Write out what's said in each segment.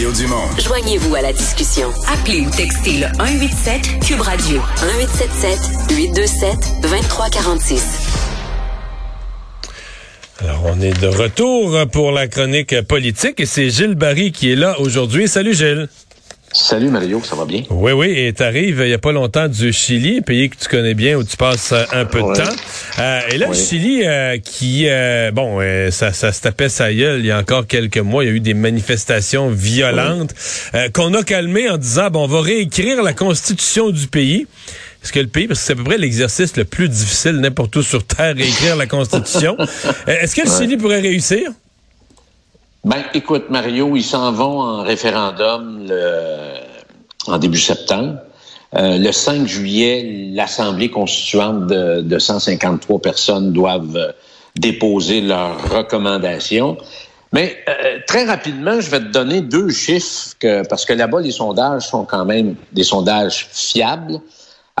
Mario Dumont. Joignez-vous à la discussion. Appelez ou textez le 187 Cube Radio 1877 827 2346. Alors, on est de retour pour la chronique politique et c'est Gilles Barry qui est là aujourd'hui. Salut Gilles. Salut Mario, ça va bien? Oui, oui, et t'arrives il n'y a pas longtemps du Chili, pays que tu connais bien, où tu passes euh, un peu de temps. Euh, et là, le Chili, euh, qui, bon, ça, ça se tapait sa gueule il y a encore quelques mois, il y a eu des manifestations violentes qu'on a calmées en disant, bon, on va réécrire la constitution du pays. Est-ce que le pays, parce que c'est à peu près l'exercice le plus difficile n'importe où sur Terre, réécrire la Constitution. Est-ce que le Chili pourrait réussir? Ben, écoute, Mario, ils s'en vont en référendum en début septembre. Euh, le 5 juillet, l'Assemblée constituante de, 153 personnes doivent euh, déposer leurs recommandations. Mais euh, très rapidement, je vais te donner deux chiffres, que, parce que là-bas, les sondages sont quand même des sondages fiables.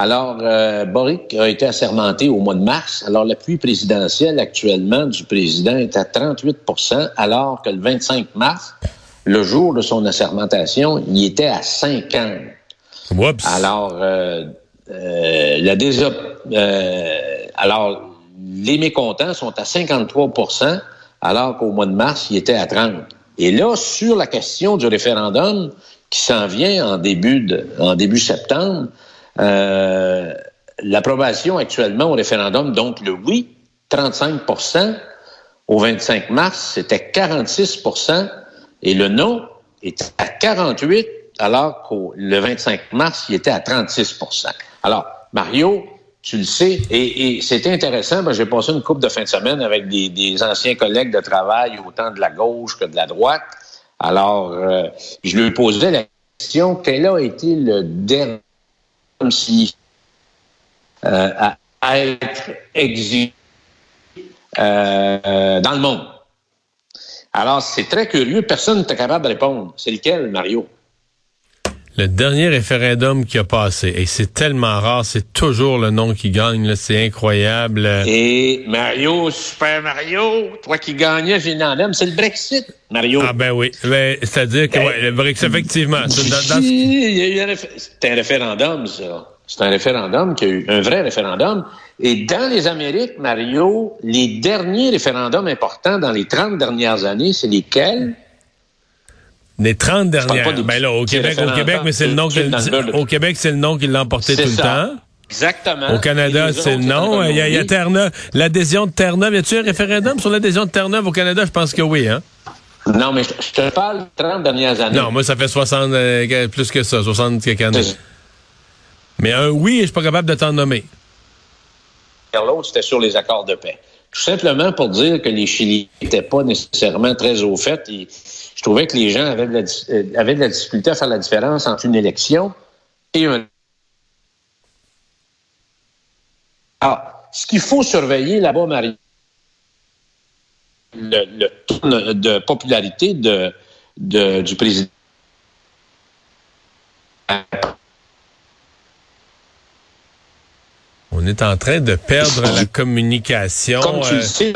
Alors, euh, Boric a été assermenté au mois de mars. Alors, l'appui présidentiel actuellement du président est à 38% alors que le 25 mars, le jour de son assermentation, il était à 50. Oups. Alors, euh, euh, la déjà, euh, alors, les mécontents sont à 53% alors qu'au mois de mars, il était à 30. Et là, sur la question du référendum qui s'en vient en début, de, en début septembre, euh, l'approbation actuellement au référendum, donc le oui, 35% Au 25 mars, c'était 46% et le non était à 48 alors qu'au le 25 mars, il était à 36% Alors, Mario, tu le sais, et, c'était intéressant. J'ai passé une couple de fin de semaine avec des, anciens collègues de travail, autant de la gauche que de la droite. Alors, euh, je lui posais la question, quel a été le dernier comme si euh, à être exilé euh, dans le monde. Alors, c'est très curieux. Personne n'est capable de répondre. C'est lequel, Mario? Le dernier référendum qui a passé, et c'est tellement rare, c'est toujours le nom qui gagne, c'est incroyable. Et Mario, Super Mario, toi qui gagnais, j'ai une c'est le Brexit, Mario. Ah ben oui, ben, c'est-à-dire que ben, le Brexit, effectivement. C'est un référendum, ça. C'est un référendum qui a eu un vrai référendum. Et dans les Amériques, Mario, les derniers référendums importants dans les 30 dernières années, c'est lesquels? Les 30 dernières. Ben là, au Québec, au Québec, mais c'est le nom au Québec, c'est le nom qui l'a emporté tout le temps. Exactement. Au Canada, c'est le nom. Il y a, il y a Terre-Neuve. L'adhésion de Terre-Neuve. Y a-tu un référendum sur l'adhésion de Terre-Neuve au Canada? Je pense que oui, hein? Non, mais je te parle des 30 dernières années. Non, moi, ça fait 60, euh, plus que ça, 60 quelques années. Mais un oui, je suis pas capable de t'en nommer. L'autre, c'était sur les accords de paix. Tout simplement pour dire que les Chiliens n'étaient pas nécessairement très au fait. je trouvais que les gens avaient de, la, euh, avaient de la difficulté à faire la différence entre une élection et un. Alors, ce qu'il faut surveiller là-bas, Marie, le, le de popularité de, de, du président est en train de perdre la communication. Comme tu le euh, sais,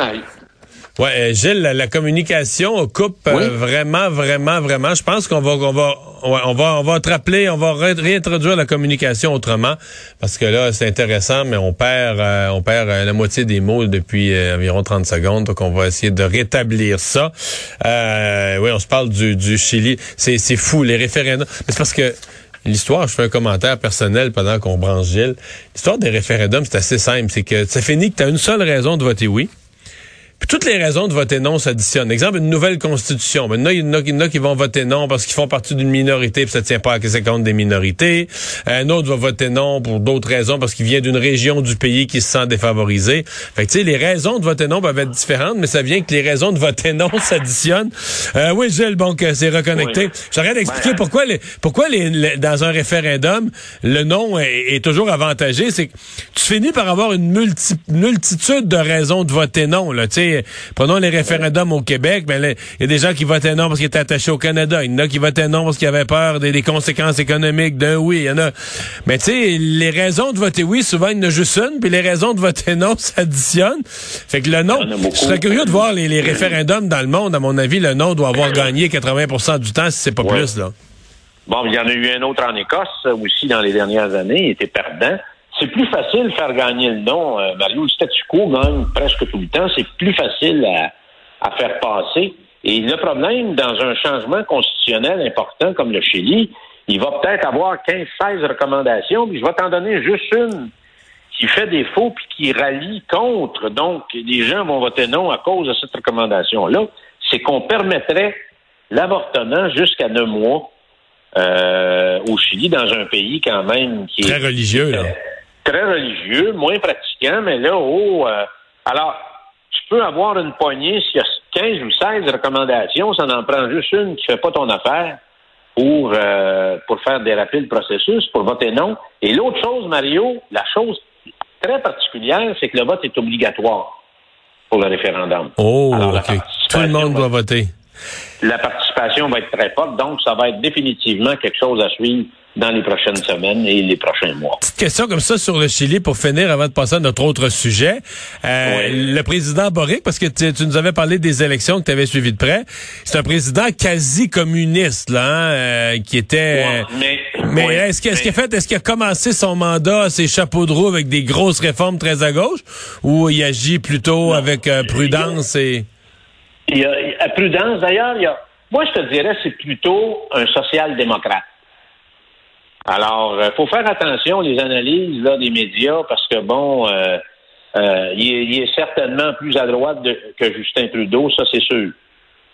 Ouais, euh, Gilles, la, communication coupe euh, vraiment, vraiment, vraiment. Je pense qu'on va, on va, on va, on va te rappeler, on va réintroduire la communication autrement, parce que là, c'est intéressant, mais on perd, on perd la moitié des mots depuis environ 30 secondes, donc on va essayer de rétablir ça. oui, on se parle du, du Chili. C'est, c'est fou les référendums. Mais c'est parce que l'histoire, je fais un commentaire personnel pendant qu'on branche Gilles. L'histoire des référendums, c'est assez simple. C'est que ça finit que tu une seule raison de voter oui toutes les raisons de voter non s'additionnent. Exemple, une nouvelle constitution. Maintenant, il y, en a, il y en a qui vont voter non parce qu'ils font partie d'une minorité puis ça tient pas à que compte des minorités. Un autre va voter non pour d'autres raisons parce qu'il vient d'une région du pays qui se sent défavorisée. Fait que, tu sais, les raisons de voter non peuvent être différentes, mais ça vient que les raisons de voter non s'additionnent. Euh, oui, Gilles, bon, que c'est reconnecté. J'arrête d'expliquer ben, pourquoi, les, pourquoi les, dans un référendum, le non est, toujours avantagé. C'est que tu finis par avoir une multitude de raisons de voter non, là, tu sais sais, prenons les référendums au Québec, mais il y a des gens qui votaient non parce qu'ils étaient attachés au Canada. Il y en a qui votaient non parce qu'ils avaient peur des, conséquences économiques d'un oui. Il y en a. Mais tu sais, les raisons de voter oui, souvent, il y en a juste une, puis les raisons de voter non s'additionnent. Fait que le non, je serais curieux de voir les, référendums dans le monde. À mon avis, le non doit avoir gagné 80% du temps, si c'est pas plus, là. Bon, il y en a eu un autre en Écosse aussi dans les dernières années, il était perdant. C'est plus facile de faire gagner le non. Euh, Mario, le statu quo gagne presque tout le temps. C'est plus facile à, faire passer. Et le problème, dans un changement constitutionnel important comme le Chili, il va peut-être avoir 15-16 recommandations, mais je vais t'en donner juste une qui fait défaut puis qui rallie contre. Donc, les gens vont voter non à cause de cette recommandation-là. C'est qu'on permettrait l'avortement jusqu'à neuf mois euh, au Chili, dans un pays quand même qui est très religieux, là. Très religieux, moins pratiquant, mais là, oh, euh, alors, tu peux avoir une poignée, s'il y a 15 ou 16 recommandations, ça n'en prend juste une qui fait pas ton affaire pour, euh, pour faire déraper le processus, pour voter non. Et l'autre chose, Mario, la chose très particulière, c'est que le vote est obligatoire pour le référendum. Oh, OK. Tout le monde doit voter la participation va être très forte, donc ça va être définitivement quelque chose à suivre dans les prochaines semaines et les prochains mois. Petite question comme ça sur le Chili pour finir avant de passer à notre autre sujet. Euh, le président Boric, parce que tu, nous avais parlé des élections que tu avais suivies de près, c'est un président quasi communiste là, hein, euh, qui était. mais, est-ce qu'il est fait, est-ce qu'il a commencé son mandat, ses chapeaux de roue avec des grosses réformes très à gauche, ou il agit plutôt avec euh, prudence et il y a, à prudence, d'ailleurs, il y a, moi, je te dirais, c'est plutôt un social-démocrate. Alors, il euh, faut faire attention aux analyses là, des médias parce que, bon, euh, euh, il, est, certainement plus à droite que Justin Trudeau, ça c'est sûr.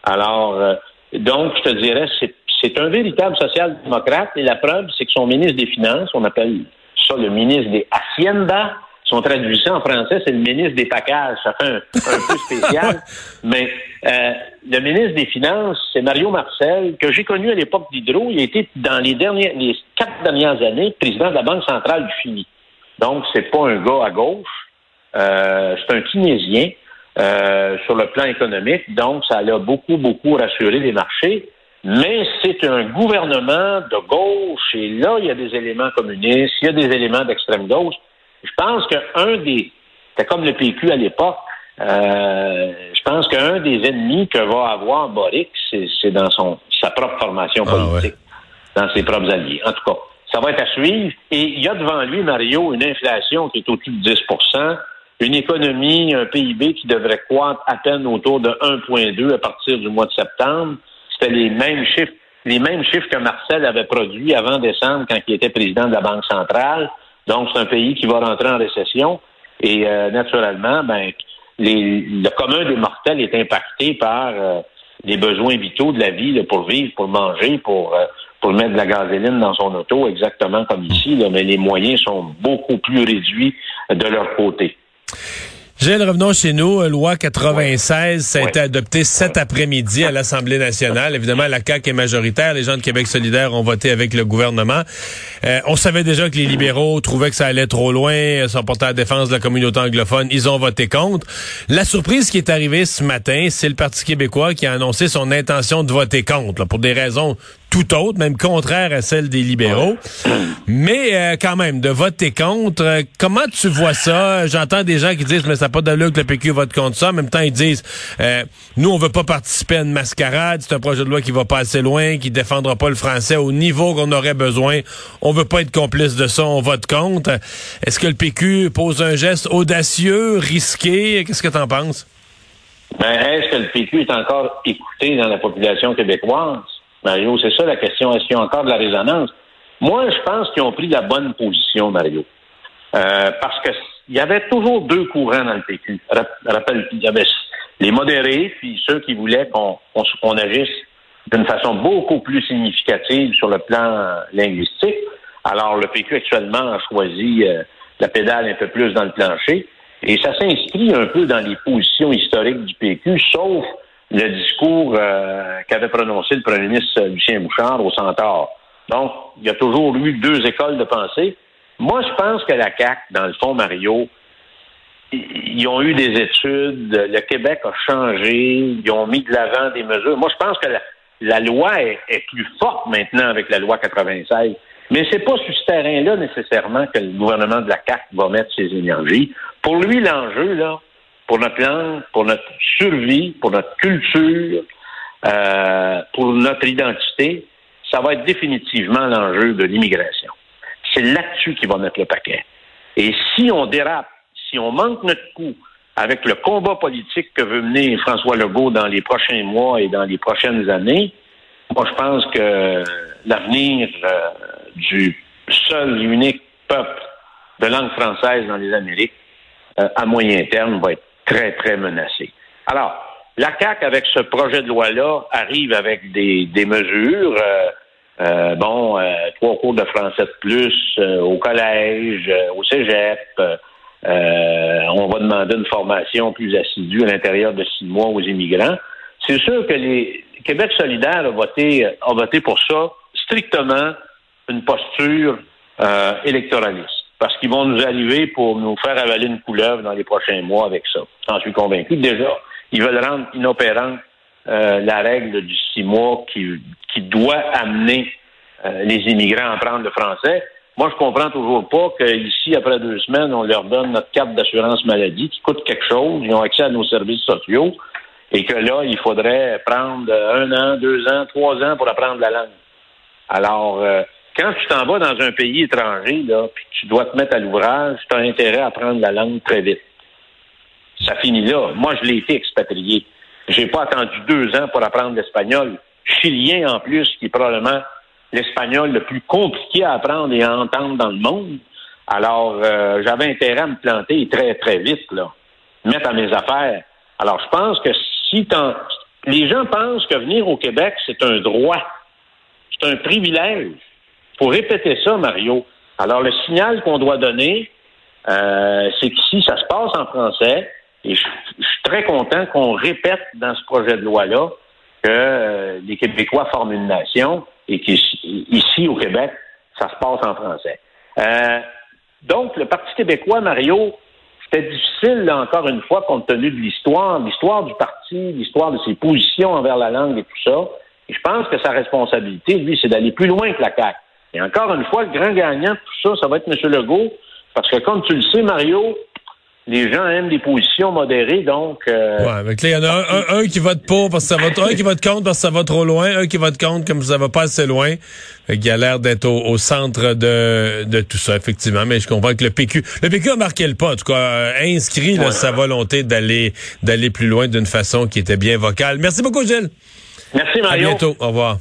Alors, donc, je te dirais, c'est, c'est un véritable social-démocrate et la preuve, c'est que son ministre des Finances, on appelle ça le ministre des Hacienda, son traduction en français, c'est le ministre des packages. Ça fait un, peu spécial. Mais euh, le ministre des Finances, c'est Mario Marcel, que j'ai connu à l'époque d'Hydro. Il a été, dans les dernières, les quatre dernières années, président de la Banque centrale du Chili. Donc, c'est pas un gars à gauche. Euh, c'est un Kinésiens euh, sur le plan économique. Donc, ça a beaucoup, beaucoup rassuré les marchés. Mais c'est un gouvernement de gauche. Et là, il y a des éléments communistes, il y a des éléments d'extrême gauche. Je pense qu'un des. C'était comme le PQ à l'époque. Euh, je pense qu'un des ennemis que va avoir Boric, c'est dans son sa propre formation ah, politique, dans ses propres alliés. En tout cas, ça va être à suivre. Et il y a devant lui, Mario, une inflation qui est au-dessus de 10% une économie, un PIB qui devrait croître à peine autour de 1,2 à partir du mois de septembre. C'était les mêmes chiffres, les mêmes chiffres que Marcel avait produits avant décembre quand il était président de la Banque centrale. Donc, c'est un pays qui va rentrer en récession et euh, naturellement, ben, le commun des mortels est impacté par euh, les besoins vitaux de la vie pour vivre, pour manger, pour, euh, pour mettre de la gasoline dans son auto, exactement comme ici, mais les moyens sont beaucoup plus réduits de leur côté. Gilles, revenons chez nous. Loi 96, ça a été adopté cet après-midi à l'Assemblée nationale. Évidemment, la CAQ est majoritaire. Les gens de Québec solidaire ont voté avec le gouvernement. Euh, on savait déjà que les libéraux trouvaient que ça allait trop loin, sont portés à la défense de la communauté anglophone. Ils ont voté contre. La surprise qui est arrivée ce matin, c'est le Parti québécois qui a annoncé son intention de voter contre, pour des raisons tout autre, même contraire à celle des libéraux. Mais euh, quand même, de voter contre, euh, comment tu vois ça? J'entends des gens qui disent, mais ça n'a pas d'allure que le PQ vote contre ça. En même temps, ils disent, euh, nous, on veut pas participer à une mascarade. C'est un projet de loi qui va pas assez loin, qui défendra pas le français au niveau qu'on aurait besoin. On veut pas être complice de ça, on vote contre. Est-ce que le PQ pose un geste audacieux, risqué? Qu'est-ce que tu en penses? Ben, est-ce que le PQ est encore écouté dans la population québécoise? Mario, c'est ça la question. Est-ce qu'il y a encore de la résonance? Moi, je pense qu'ils ont pris la bonne position, Mario. Euh, parce que il y avait toujours deux courants dans le PQ. Rappelle, il y avait les modérés, puis ceux qui voulaient qu'on agisse d'une façon beaucoup plus significative sur le plan linguistique. Alors, le PQ actuellement a choisi euh, la pédale un peu plus dans le plancher. Et ça s'inscrit un peu dans les positions historiques du PQ, sauf le discours euh, qu'avait prononcé le premier ministre Lucien Bouchard au Centaure. Donc, il y a toujours eu deux écoles de pensée. Moi, je pense que la CAQ, dans le fond, Mario, ils ont eu des études, le Québec a changé, ils ont mis de l'avant des mesures. Moi, je pense que la, loi est, plus forte maintenant avec la loi 96. Mais c'est pas sur ce terrain-là nécessairement que le gouvernement de la CAC va mettre ses énergies. Pour lui, l'enjeu, là, pour notre langue, pour notre survie, pour notre culture, euh, pour notre identité, ça va être définitivement l'enjeu de l'immigration. C'est là-dessus qu'il va mettre le paquet. Et si on dérape, si on manque notre coup avec le combat politique que veut mener François Legault dans les prochains mois et dans les prochaines années, moi je pense que l'avenir euh, du seul unique peuple de langue française dans les Amériques euh, à moyen terme va être très, très menacé. Alors, la CAQ, avec ce projet de loi-là, arrive avec des, des mesures. Euh, euh, bon, euh, trois cours de français de plus euh, au collège, au cégep. on va demander une formation plus assidue à l'intérieur de six mois aux immigrants. C'est sûr que les Québec solidaire a voté, a voté pour ça strictement une posture électoraliste. Parce qu'ils vont nous arriver pour nous faire avaler une couleuvre dans les prochains mois avec ça. J'en suis convaincu. Déjà, ils veulent rendre inopérante la règle du six mois qui, qui doit amener euh, les immigrants à apprendre le français. Moi, je comprends toujours pas qu'ici, après deux semaines, on leur donne notre carte d'assurance maladie qui coûte quelque chose. Ils ont accès à nos services sociaux et que là, il faudrait prendre un an, deux ans, trois ans pour apprendre la langue. Alors, euh, quand tu t'en vas dans un pays étranger, là, puis tu dois te mettre à l'ouvrage, tu as intérêt à apprendre la langue très vite. Ça finit là. Moi, je l'ai été expatrié. J'ai pas attendu deux ans pour apprendre l'espagnol. Chilien en plus, qui est probablement l'espagnol le plus compliqué à apprendre et à entendre dans le monde. Alors, euh, j'avais intérêt à me planter très, très vite, là, mettre à mes affaires. Alors, je pense que si les gens pensent que venir au Québec, c'est un droit, c'est un privilège. Faut répéter ça, Mario. Alors, le signal qu'on doit donner, euh, c'est qu'ici, ça se passe en français. Et je, suis très content qu'on répète dans ce projet de loi-là que euh, les Québécois forment une nation et qu'ici, au Québec, ça se passe en français. Euh, donc, le Parti québécois, Mario, c'était difficile, là, encore une fois, compte tenu de l'histoire, l'histoire du parti, l'histoire de ses positions envers la langue et tout ça. Et je pense que sa responsabilité, lui, c'est d'aller plus loin que la CAQ. Et encore une fois, le grand gagnant de tout ça, ça va être M. Legault, parce que comme tu le sais, Mario, les gens aiment des positions modérées, donc. Euh, ouais, mais il y en a un, qui vote pour parce que ça va, un qui vote contre parce que ça va trop loin, un qui vote contre comme ça va pas assez loin. Il a l'air d'être au, centre de, de tout ça, effectivement. Mais je comprends que le PQ, le PQ a marqué le pas, en tout cas, euh, inscrit sa volonté d'aller d'aller plus loin d'une façon qui était bien vocale. Merci beaucoup, Gilles. Merci, Mario. À bientôt. Au revoir.